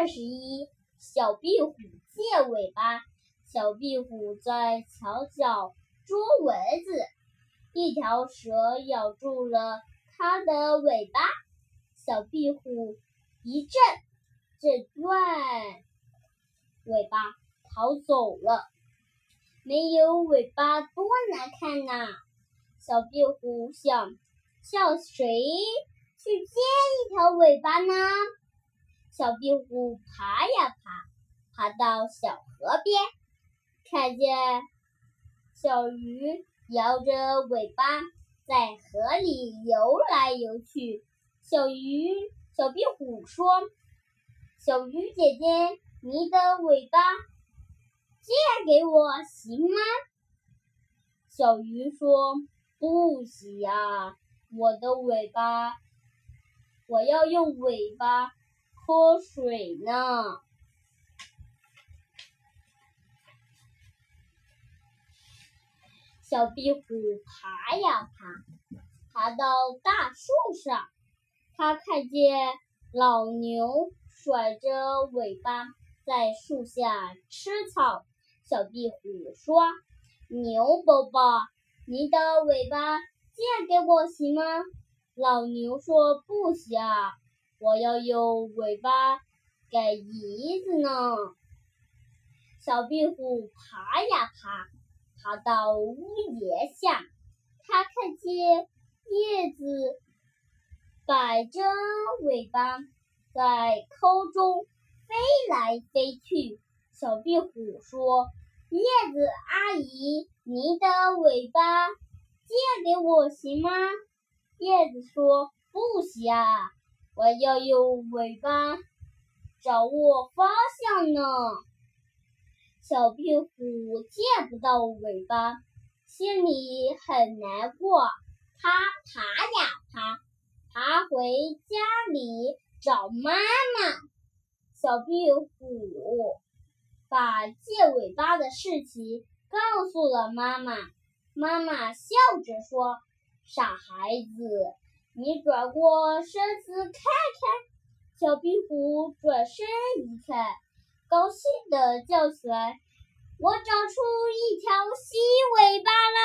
二十一，小壁虎借尾巴。小壁虎在墙角捉蚊子，一条蛇咬住了它的尾巴。小壁虎一震，震断尾巴逃走了。没有尾巴多难看呐！小壁虎想，叫谁去借一条尾巴呢？小壁虎爬呀爬，爬到小河边，看见小鱼摇着尾巴在河里游来游去。小鱼，小壁虎说：“小鱼姐姐，你的尾巴借给我行吗？”小鱼说：“不行呀，我的尾巴，我要用尾巴。”喝水呢。小壁虎爬呀爬，爬到大树上，它看见老牛甩着尾巴在树下吃草。小壁虎说：“牛伯伯，你的尾巴借给我行吗？”老牛说：“不行。”我要用尾巴给椅子呢。小壁虎爬呀爬，爬到屋檐下，它看见叶子摆着尾巴在空中飞来飞去。小壁虎说：“叶子阿姨，你的尾巴借给我行吗？”叶子说：“不行。”我要用尾巴掌握方向呢。小壁虎见不到尾巴，心里很难过。它爬呀爬，爬回家里找妈妈。小壁虎把借尾巴的事情告诉了妈妈。妈妈笑着说：“傻孩子。”你转过身子看看，小壁虎转身一看，高兴地叫起来：“我长出一条新尾巴啦！”